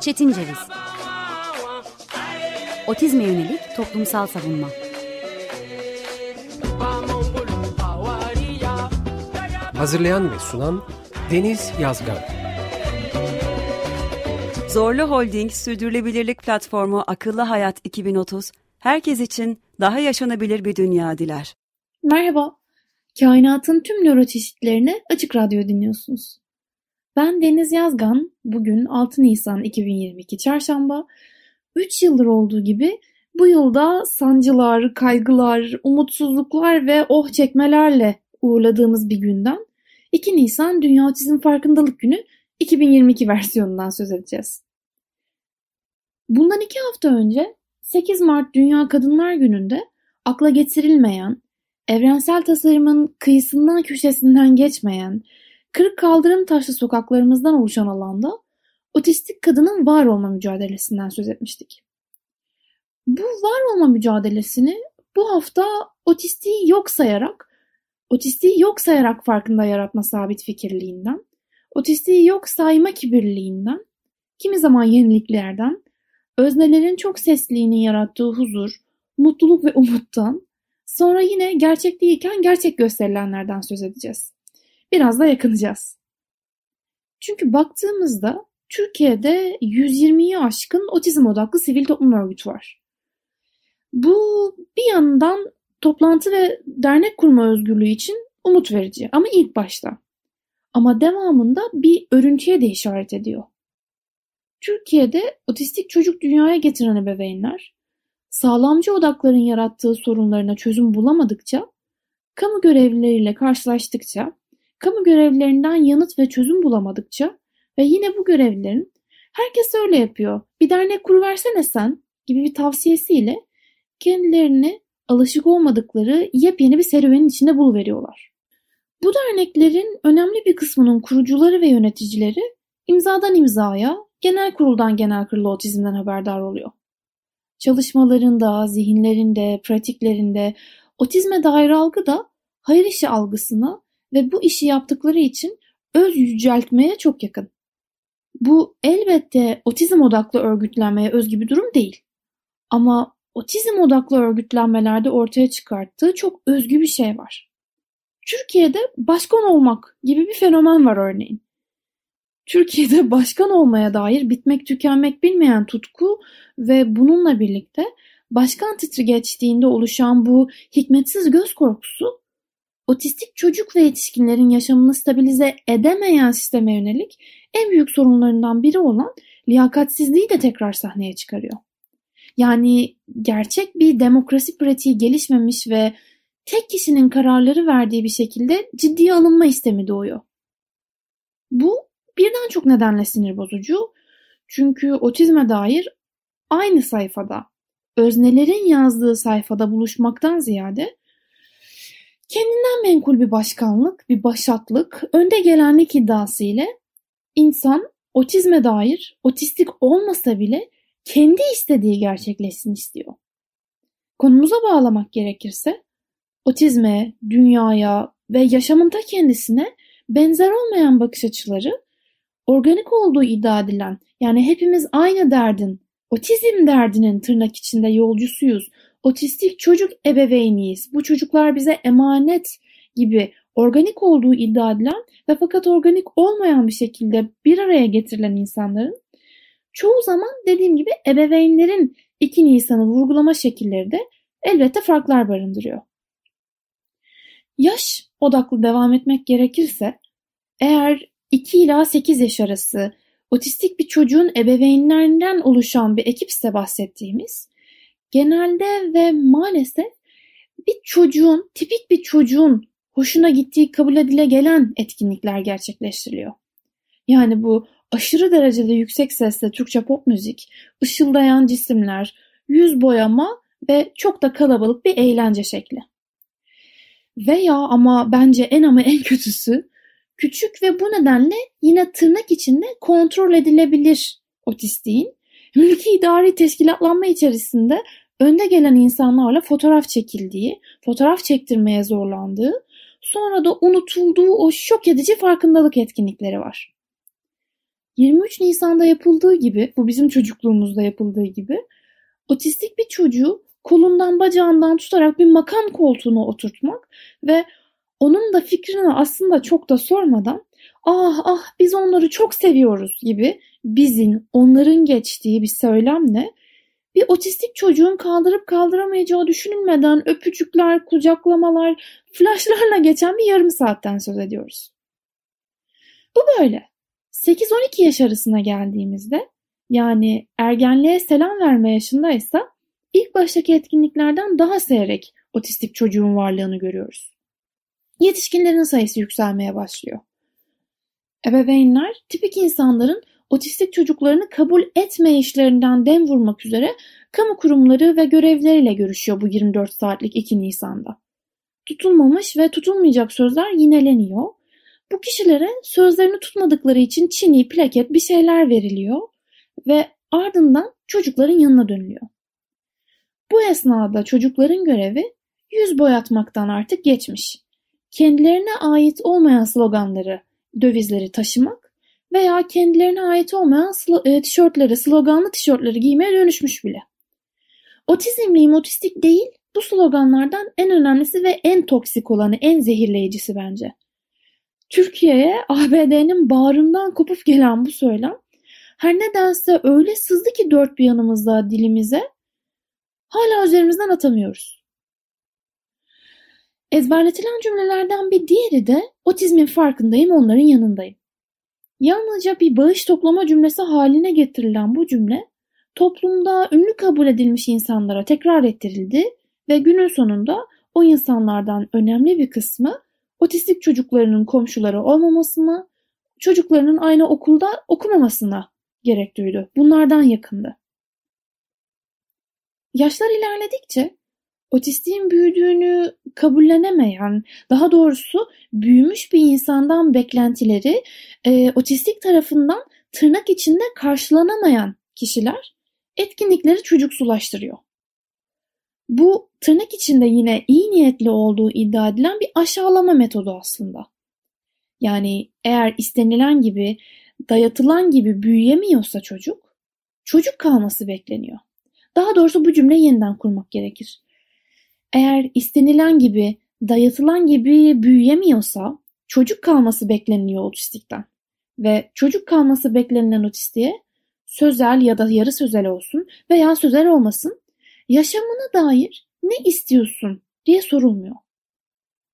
Çetin Ceviz. Otizme yönelik toplumsal savunma. Hazırlayan ve sunan Deniz Yazgan. Zorlu Holding Sürdürülebilirlik Platformu Akıllı Hayat 2030, herkes için daha yaşanabilir bir dünya diler. Merhaba, kainatın tüm nöroçeşitlerini Açık Radyo dinliyorsunuz. Ben Deniz Yazgan, bugün 6 Nisan 2022 Çarşamba. 3 yıldır olduğu gibi bu yılda sancılar, kaygılar, umutsuzluklar ve oh çekmelerle uğurladığımız bir günden 2 Nisan Dünya Otizm Farkındalık Günü 2022 versiyonundan söz edeceğiz. Bundan iki hafta önce 8 Mart Dünya Kadınlar Günü'nde akla getirilmeyen, evrensel tasarımın kıyısından köşesinden geçmeyen, kırık kaldırım taşlı sokaklarımızdan oluşan alanda otistik kadının var olma mücadelesinden söz etmiştik. Bu var olma mücadelesini bu hafta otistiği yok sayarak, otistiği yok sayarak farkında yaratma sabit fikirliğinden, otistiği yok sayma kibirliğinden, kimi zaman yeniliklerden, öznelerin çok sesliğinin yarattığı huzur, mutluluk ve umuttan, sonra yine gerçek değilken gerçek gösterilenlerden söz edeceğiz. Biraz da yakınacağız. Çünkü baktığımızda Türkiye'de 120'yi aşkın otizm odaklı sivil toplum örgütü var. Bu bir yandan toplantı ve dernek kurma özgürlüğü için umut verici ama ilk başta. Ama devamında bir örüntüye de işaret ediyor. Türkiye'de otistik çocuk dünyaya getiren ebeveynler, sağlamcı odakların yarattığı sorunlarına çözüm bulamadıkça, kamu görevlileriyle karşılaştıkça, kamu görevlilerinden yanıt ve çözüm bulamadıkça ve yine bu görevlilerin herkes öyle yapıyor, bir dernek kuruversene sen gibi bir tavsiyesiyle kendilerini alışık olmadıkları yepyeni bir serüvenin içinde buluveriyorlar. Bu derneklerin önemli bir kısmının kurucuları ve yöneticileri imzadan imzaya, genel kuruldan genel kurula otizmden haberdar oluyor. Çalışmalarında, zihinlerinde, pratiklerinde otizme dair algı da hayır işi algısına ve bu işi yaptıkları için öz yüceltmeye çok yakın. Bu elbette otizm odaklı örgütlenmeye özgü bir durum değil. Ama otizm odaklı örgütlenmelerde ortaya çıkarttığı çok özgü bir şey var. Türkiye'de başkan olmak gibi bir fenomen var örneğin. Türkiye'de başkan olmaya dair bitmek tükenmek bilmeyen tutku ve bununla birlikte başkan titri geçtiğinde oluşan bu hikmetsiz göz korkusu otistik çocuk ve yetişkinlerin yaşamını stabilize edemeyen sisteme yönelik en büyük sorunlarından biri olan liyakatsizliği de tekrar sahneye çıkarıyor. Yani gerçek bir demokrasi pratiği gelişmemiş ve tek kişinin kararları verdiği bir şekilde ciddiye alınma istemi doğuyor. Bu birden çok nedenle sinir bozucu. Çünkü otizme dair aynı sayfada, öznelerin yazdığı sayfada buluşmaktan ziyade kendinden menkul bir başkanlık, bir başatlık, önde gelenlik iddiası ile insan otizme dair otistik olmasa bile kendi istediği gerçekleşsin istiyor. Konumuza bağlamak gerekirse otizme, dünyaya ve yaşamın ta kendisine benzer olmayan bakış açıları organik olduğu iddia edilen yani hepimiz aynı derdin, otizm derdinin tırnak içinde yolcusuyuz, otistik çocuk ebeveyniyiz, bu çocuklar bize emanet gibi organik olduğu iddia edilen ve fakat organik olmayan bir şekilde bir araya getirilen insanların çoğu zaman dediğim gibi ebeveynlerin 2 Nisan'ı vurgulama şekilleri de elbette farklar barındırıyor. Yaş odaklı devam etmek gerekirse eğer 2 ila 8 yaş arası otistik bir çocuğun ebeveynlerinden oluşan bir ekipse bahsettiğimiz genelde ve maalesef bir çocuğun, tipik bir çocuğun hoşuna gittiği kabul edile gelen etkinlikler gerçekleştiriliyor. Yani bu aşırı derecede yüksek sesle Türkçe pop müzik, ışıldayan cisimler, yüz boyama ve çok da kalabalık bir eğlence şekli. Veya ama bence en ama en kötüsü küçük ve bu nedenle yine tırnak içinde kontrol edilebilir otistiğin mülki idari teşkilatlanma içerisinde önde gelen insanlarla fotoğraf çekildiği, fotoğraf çektirmeye zorlandığı, sonra da unutulduğu o şok edici farkındalık etkinlikleri var. 23 Nisan'da yapıldığı gibi, bu bizim çocukluğumuzda yapıldığı gibi otistik bir çocuğu kolundan bacağından tutarak bir makam koltuğuna oturtmak ve onun da fikrini aslında çok da sormadan ah ah biz onları çok seviyoruz gibi bizim onların geçtiği bir söylemle bir otistik çocuğun kaldırıp kaldıramayacağı düşünülmeden öpücükler, kucaklamalar, flashlarla geçen bir yarım saatten söz ediyoruz. Bu böyle. 8-12 yaş arasına geldiğimizde yani ergenliğe selam verme yaşındaysa ilk baştaki etkinliklerden daha seyrek otistik çocuğun varlığını görüyoruz. Yetişkinlerin sayısı yükselmeye başlıyor. Ebeveynler tipik insanların otistik çocuklarını kabul etme işlerinden dem vurmak üzere kamu kurumları ve görevleriyle görüşüyor bu 24 saatlik 2 Nisan'da. Tutulmamış ve tutulmayacak sözler yineleniyor. Bu kişilere sözlerini tutmadıkları için çini, plaket bir şeyler veriliyor ve ardından çocukların yanına dönülüyor. Bu esnada çocukların görevi yüz boyatmaktan artık geçmiş. Kendilerine ait olmayan sloganları, dövizleri taşımak veya kendilerine ait olmayan e, tişörtleri, sloganlı tişörtleri giymeye dönüşmüş bile. Otizmliyim, otistik değil bu sloganlardan en önemlisi ve en toksik olanı, en zehirleyicisi bence. Türkiye'ye ABD'nin bağrından kopup gelen bu söylem her nedense öyle sızdı ki dört bir yanımızda dilimize hala üzerimizden atamıyoruz. Ezberletilen cümlelerden bir diğeri de otizmin farkındayım onların yanındayım. Yalnızca bir bağış toplama cümlesi haline getirilen bu cümle toplumda ünlü kabul edilmiş insanlara tekrar ettirildi ve günün sonunda o insanlardan önemli bir kısmı otistik çocuklarının komşuları olmamasını, çocuklarının aynı okulda okumamasına gerek duydu. Bunlardan yakındı. Yaşlar ilerledikçe otistiğin büyüdüğünü kabullenemeyen, daha doğrusu büyümüş bir insandan beklentileri e, otistik tarafından tırnak içinde karşılanamayan kişiler etkinlikleri çocuksulaştırıyor. Bu tırnak içinde yine iyi niyetli olduğu iddia edilen bir aşağılama metodu aslında. Yani eğer istenilen gibi, dayatılan gibi büyüyemiyorsa çocuk, çocuk kalması bekleniyor. Daha doğrusu bu cümleyi yeniden kurmak gerekir. Eğer istenilen gibi, dayatılan gibi büyüyemiyorsa çocuk kalması bekleniyor otistikten. Ve çocuk kalması beklenilen otistiğe sözel ya da yarı sözel olsun veya sözel olmasın yaşamına dair ne istiyorsun diye sorulmuyor.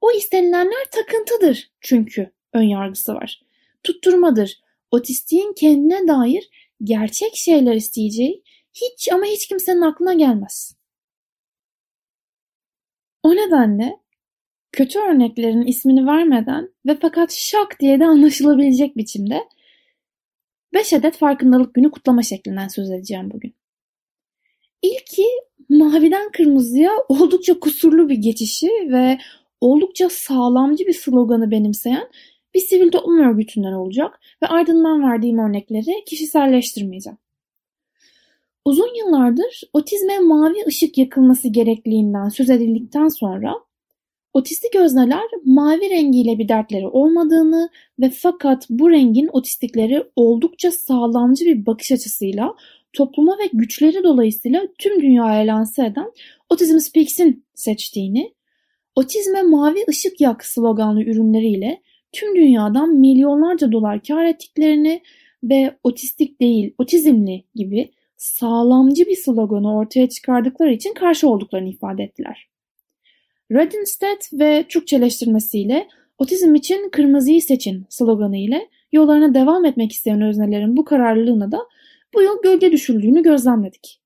O istenilenler takıntıdır çünkü ön yargısı var. Tutturmadır. Otistiğin kendine dair gerçek şeyler isteyeceği hiç ama hiç kimsenin aklına gelmez. O nedenle kötü örneklerin ismini vermeden ve fakat şak diye de anlaşılabilecek biçimde 5 adet farkındalık günü kutlama şeklinden söz edeceğim bugün. İlki maviden kırmızıya oldukça kusurlu bir geçişi ve oldukça sağlamcı bir sloganı benimseyen bir sivil toplum örgütünden olacak ve ardından verdiğim örnekleri kişiselleştirmeyeceğim. Uzun yıllardır otizme mavi ışık yakılması gerekliliğinden söz edildikten sonra otistik özneler mavi rengiyle bir dertleri olmadığını ve fakat bu rengin otistikleri oldukça sağlamcı bir bakış açısıyla topluma ve güçleri dolayısıyla tüm dünyaya lanse eden Autism Speaks'in seçtiğini, otizme mavi ışık yak sloganlı ürünleriyle tüm dünyadan milyonlarca dolar kar ettiklerini ve otistik değil otizmli gibi sağlamcı bir sloganı ortaya çıkardıkları için karşı olduklarını ifade ettiler. Redenstedt ve Türkçeleştirmesiyle otizm için kırmızıyı seçin sloganı ile yollarına devam etmek isteyen öznelerin bu kararlılığına da bu yıl gölge düşüldüğünü gözlemledik.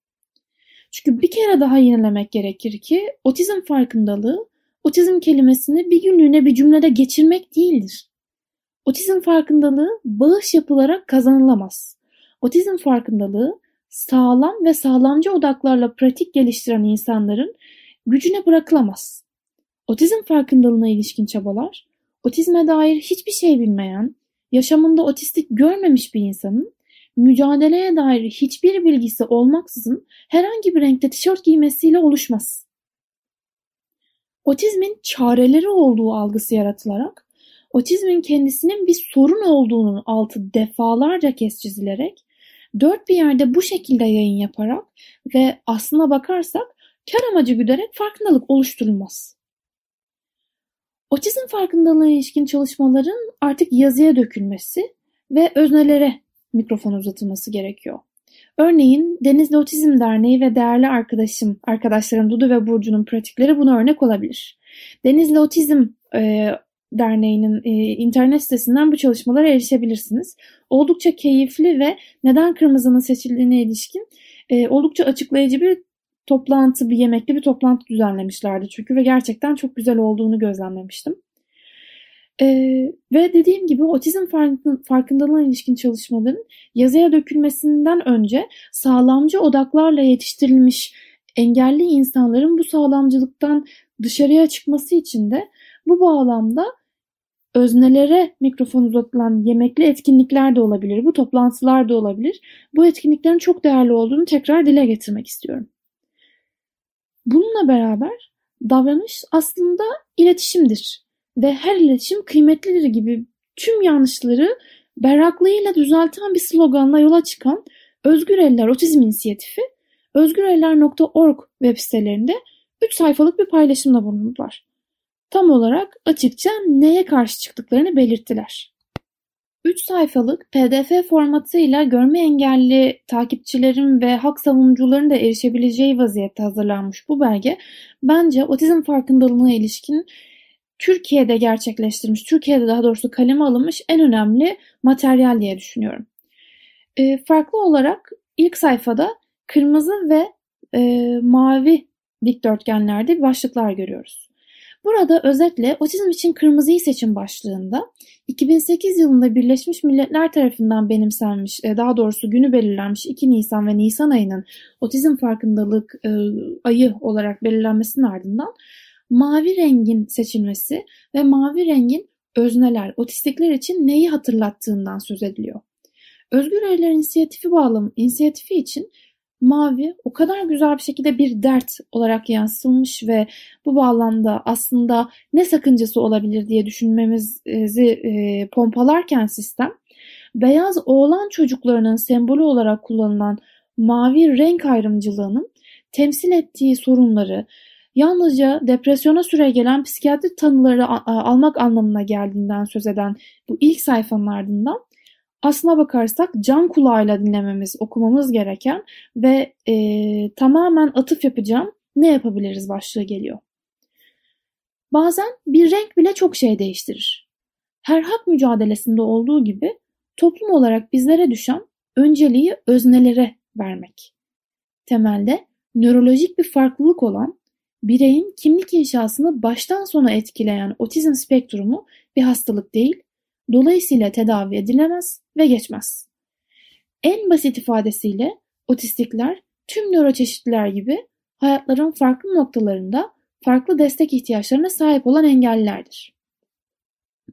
Çünkü bir kere daha yenilemek gerekir ki otizm farkındalığı otizm kelimesini bir günlüğüne bir cümlede geçirmek değildir. Otizm farkındalığı bağış yapılarak kazanılamaz. Otizm farkındalığı sağlam ve sağlamcı odaklarla pratik geliştiren insanların gücüne bırakılamaz. Otizm farkındalığına ilişkin çabalar, otizme dair hiçbir şey bilmeyen, yaşamında otistik görmemiş bir insanın mücadeleye dair hiçbir bilgisi olmaksızın herhangi bir renkte tişört giymesiyle oluşmaz. Otizmin çareleri olduğu algısı yaratılarak otizmin kendisinin bir sorun olduğunun altı defalarca kez çizilerek dört bir yerde bu şekilde yayın yaparak ve aslına bakarsak kar amacı güderek farkındalık oluşturulmaz. Otizm farkındalığına ilişkin çalışmaların artık yazıya dökülmesi ve öznelere mikrofon uzatılması gerekiyor. Örneğin Denizli Otizm Derneği ve değerli arkadaşım, arkadaşlarım Dudu ve Burcu'nun pratikleri buna örnek olabilir. Denizli Otizm e, Derneği'nin e, internet sitesinden bu çalışmalara erişebilirsiniz. Oldukça keyifli ve neden kırmızının seçildiğine ilişkin e, oldukça açıklayıcı bir toplantı, bir yemekli bir toplantı düzenlemişlerdi çünkü ve gerçekten çok güzel olduğunu gözlemlemiştim. Ee, ve dediğim gibi otizm farkındalığına ilişkin çalışmaların yazıya dökülmesinden önce sağlamcı odaklarla yetiştirilmiş engelli insanların bu sağlamcılıktan dışarıya çıkması için de bu bağlamda öznelere mikrofon uzatılan yemekli etkinlikler de olabilir, bu toplantılar da olabilir. Bu etkinliklerin çok değerli olduğunu tekrar dile getirmek istiyorum. Bununla beraber davranış aslında iletişimdir ve her iletişim kıymetlidir gibi tüm yanlışları berraklığıyla düzelten bir sloganla yola çıkan Özgür Eller Otizm İnisiyatifi özgüreller.org web sitelerinde 3 sayfalık bir paylaşımda bulundular. Tam olarak açıkça neye karşı çıktıklarını belirttiler. 3 sayfalık pdf formatıyla görme engelli takipçilerin ve hak savunucuların da erişebileceği vaziyette hazırlanmış bu belge bence otizm farkındalığına ilişkin Türkiye'de gerçekleştirilmiş, Türkiye'de daha doğrusu kaleme alınmış en önemli materyal diye düşünüyorum. E, farklı olarak ilk sayfada kırmızı ve e, mavi dikdörtgenlerde başlıklar görüyoruz. Burada özetle otizm için kırmızıyı seçim başlığında 2008 yılında Birleşmiş Milletler tarafından benimsenmiş, e, daha doğrusu günü belirlenmiş 2 Nisan ve Nisan ayının otizm farkındalık e, ayı olarak belirlenmesinin ardından mavi rengin seçilmesi ve mavi rengin özneler, otistikler için neyi hatırlattığından söz ediliyor. Özgür Erler inisiyatifi bağlam, inisiyatifi için mavi o kadar güzel bir şekilde bir dert olarak yansıtılmış ve bu bağlamda aslında ne sakıncası olabilir diye düşünmemizi e, pompalarken sistem beyaz oğlan çocuklarının sembolü olarak kullanılan mavi renk ayrımcılığının temsil ettiği sorunları yalnızca depresyona süre gelen psikiyatri tanıları almak anlamına geldiğinden söz eden bu ilk sayfanın ardından aslına bakarsak can kulağıyla dinlememiz, okumamız gereken ve e, tamamen atıf yapacağım ne yapabiliriz başlığı geliyor. Bazen bir renk bile çok şey değiştirir. Her hak mücadelesinde olduğu gibi toplum olarak bizlere düşen önceliği öznelere vermek. Temelde nörolojik bir farklılık olan bireyin kimlik inşasını baştan sona etkileyen otizm spektrumu bir hastalık değil, dolayısıyla tedavi edilemez ve geçmez. En basit ifadesiyle otistikler tüm nöroçeşitliler gibi hayatların farklı noktalarında farklı destek ihtiyaçlarına sahip olan engellilerdir.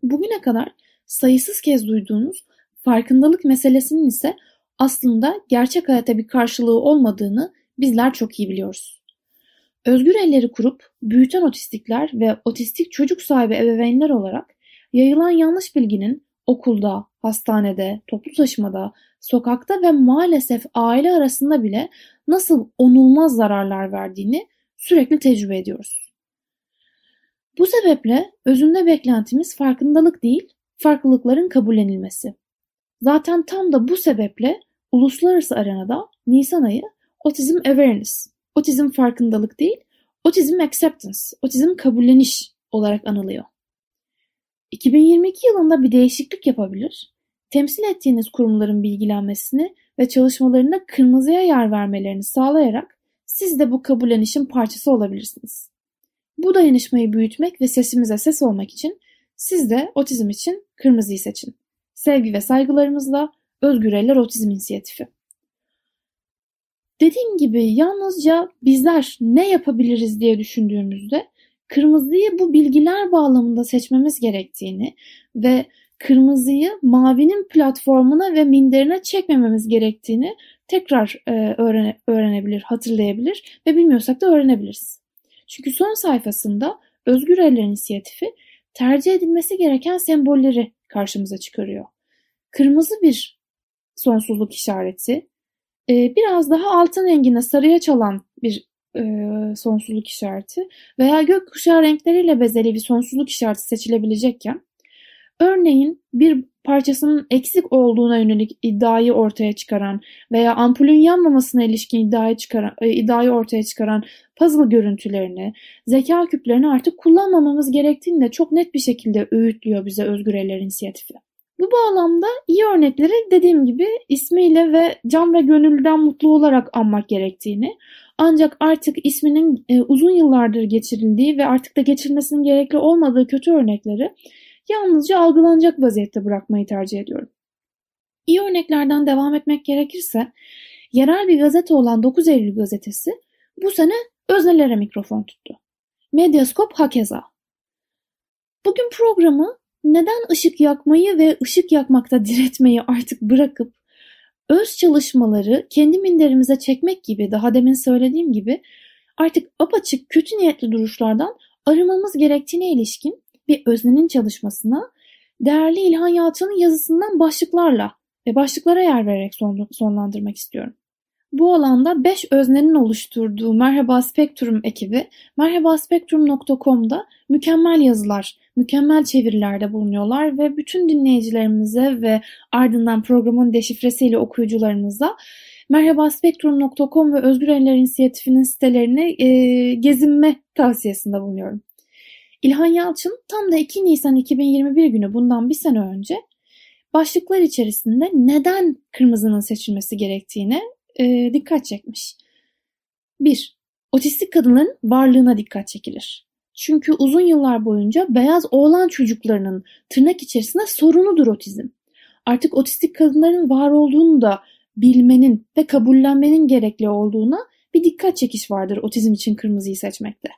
Bugüne kadar sayısız kez duyduğunuz farkındalık meselesinin ise aslında gerçek hayata bir karşılığı olmadığını bizler çok iyi biliyoruz. Özgür elleri kurup büyüten otistikler ve otistik çocuk sahibi ebeveynler olarak yayılan yanlış bilginin okulda, hastanede, toplu taşımada, sokakta ve maalesef aile arasında bile nasıl onulmaz zararlar verdiğini sürekli tecrübe ediyoruz. Bu sebeple özünde beklentimiz farkındalık değil, farklılıkların kabullenilmesi. Zaten tam da bu sebeple uluslararası arenada Nisan ayı Otizm Awareness, otizm farkındalık değil, otizm acceptance, otizm kabulleniş olarak anılıyor. 2022 yılında bir değişiklik yapabilir, temsil ettiğiniz kurumların bilgilenmesini ve çalışmalarında kırmızıya yer vermelerini sağlayarak siz de bu kabullenişin parçası olabilirsiniz. Bu dayanışmayı büyütmek ve sesimize ses olmak için siz de otizm için kırmızıyı seçin. Sevgi ve saygılarımızla Özgür Eller Otizm İnisiyatifi. Dediğim gibi yalnızca bizler ne yapabiliriz diye düşündüğümüzde kırmızıyı bu bilgiler bağlamında seçmemiz gerektiğini ve kırmızıyı mavinin platformuna ve minderine çekmememiz gerektiğini tekrar e, öğrene, öğrenebilir, hatırlayabilir ve bilmiyorsak da öğrenebiliriz. Çünkü son sayfasında Özgür Eller İnisiyatifi tercih edilmesi gereken sembolleri karşımıza çıkarıyor. Kırmızı bir sonsuzluk işareti, e, biraz daha altın rengine sarıya çalan bir e, sonsuzluk işareti veya gökkuşağı renkleriyle bezeli bir sonsuzluk işareti seçilebilecekken örneğin bir parçasının eksik olduğuna yönelik iddiayı ortaya çıkaran veya ampulün yanmamasına ilişkin iddiayı, çıkaran, e, iddiayı ortaya çıkaran puzzle görüntülerini, zeka küplerini artık kullanmamamız gerektiğini de çok net bir şekilde öğütlüyor bize Özgür Eller İnisiyatifi. Bu bağlamda iyi örnekleri dediğim gibi ismiyle ve can ve gönülden mutlu olarak anmak gerektiğini ancak artık isminin e, uzun yıllardır geçirildiği ve artık da geçirilmesinin gerekli olmadığı kötü örnekleri yalnızca algılanacak vaziyette bırakmayı tercih ediyorum. İyi örneklerden devam etmek gerekirse yerel bir gazete olan 9 Eylül gazetesi bu sene öznelere mikrofon tuttu. Medyaskop hakeza. Bugün programı neden ışık yakmayı ve ışık yakmakta diretmeyi artık bırakıp öz çalışmaları kendi minderimize çekmek gibi daha demin söylediğim gibi artık apaçık kötü niyetli duruşlardan arınmamız gerektiğine ilişkin bir öznenin çalışmasına değerli İlhan Yalçın'ın yazısından başlıklarla ve başlıklara yer vererek son, sonlandırmak istiyorum. Bu alanda 5 öznenin oluşturduğu Merhaba Spektrum ekibi merhabaspektrum.com'da mükemmel yazılar, mükemmel çevirilerde bulunuyorlar ve bütün dinleyicilerimize ve ardından programın deşifresiyle okuyucularımıza merhabaspektrum.com ve Özgür Eller İnisiyatifi'nin sitelerini e, gezinme tavsiyesinde bulunuyorum. İlhan Yalçın tam da 2 Nisan 2021 günü bundan bir sene önce başlıklar içerisinde neden kırmızının seçilmesi gerektiğine e, dikkat çekmiş. 1. Otistik kadınların varlığına dikkat çekilir. Çünkü uzun yıllar boyunca beyaz oğlan çocuklarının tırnak içerisinde sorunudur otizm. Artık otistik kadınların var olduğunu da bilmenin ve kabullenmenin gerekli olduğuna bir dikkat çekiş vardır otizm için kırmızıyı seçmekte.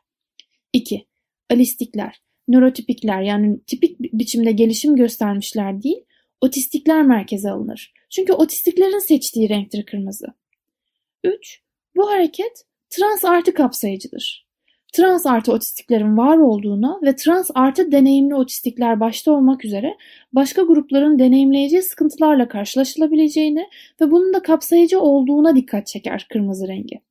2 alistikler, nörotipikler yani tipik biçimde gelişim göstermişler değil, otistikler merkeze alınır. Çünkü otistiklerin seçtiği renktir kırmızı. 3. Bu hareket trans artı kapsayıcıdır. Trans artı otistiklerin var olduğuna ve trans artı deneyimli otistikler başta olmak üzere başka grupların deneyimleyeceği sıkıntılarla karşılaşılabileceğine ve bunun da kapsayıcı olduğuna dikkat çeker kırmızı rengi.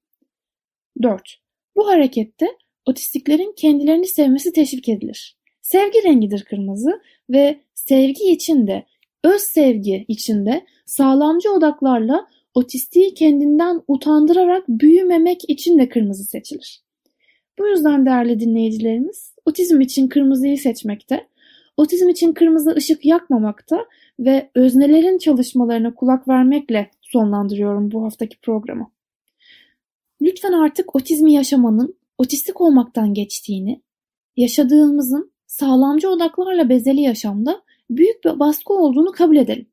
4. Bu harekette otistiklerin kendilerini sevmesi teşvik edilir. Sevgi rengidir kırmızı ve sevgi içinde, öz sevgi içinde sağlamcı odaklarla otistiği kendinden utandırarak büyümemek için de kırmızı seçilir. Bu yüzden değerli dinleyicilerimiz otizm için kırmızıyı seçmekte, otizm için kırmızı ışık yakmamakta ve öznelerin çalışmalarına kulak vermekle sonlandırıyorum bu haftaki programı. Lütfen artık otizmi yaşamanın otistik olmaktan geçtiğini, yaşadığımızın sağlamcı odaklarla bezeli yaşamda büyük bir baskı olduğunu kabul edelim.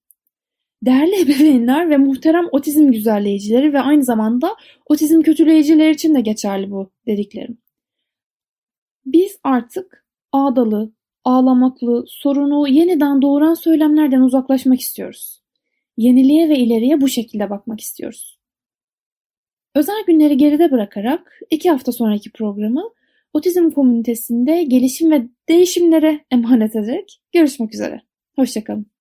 Değerli ebeveynler ve muhterem otizm güzelleyicileri ve aynı zamanda otizm kötüleyicileri için de geçerli bu dediklerim. Biz artık ağdalı, ağlamaklı, sorunu yeniden doğuran söylemlerden uzaklaşmak istiyoruz. Yeniliğe ve ileriye bu şekilde bakmak istiyoruz. Özel günleri geride bırakarak iki hafta sonraki programı otizm komünitesinde gelişim ve değişimlere emanet ederek görüşmek üzere. Hoşçakalın.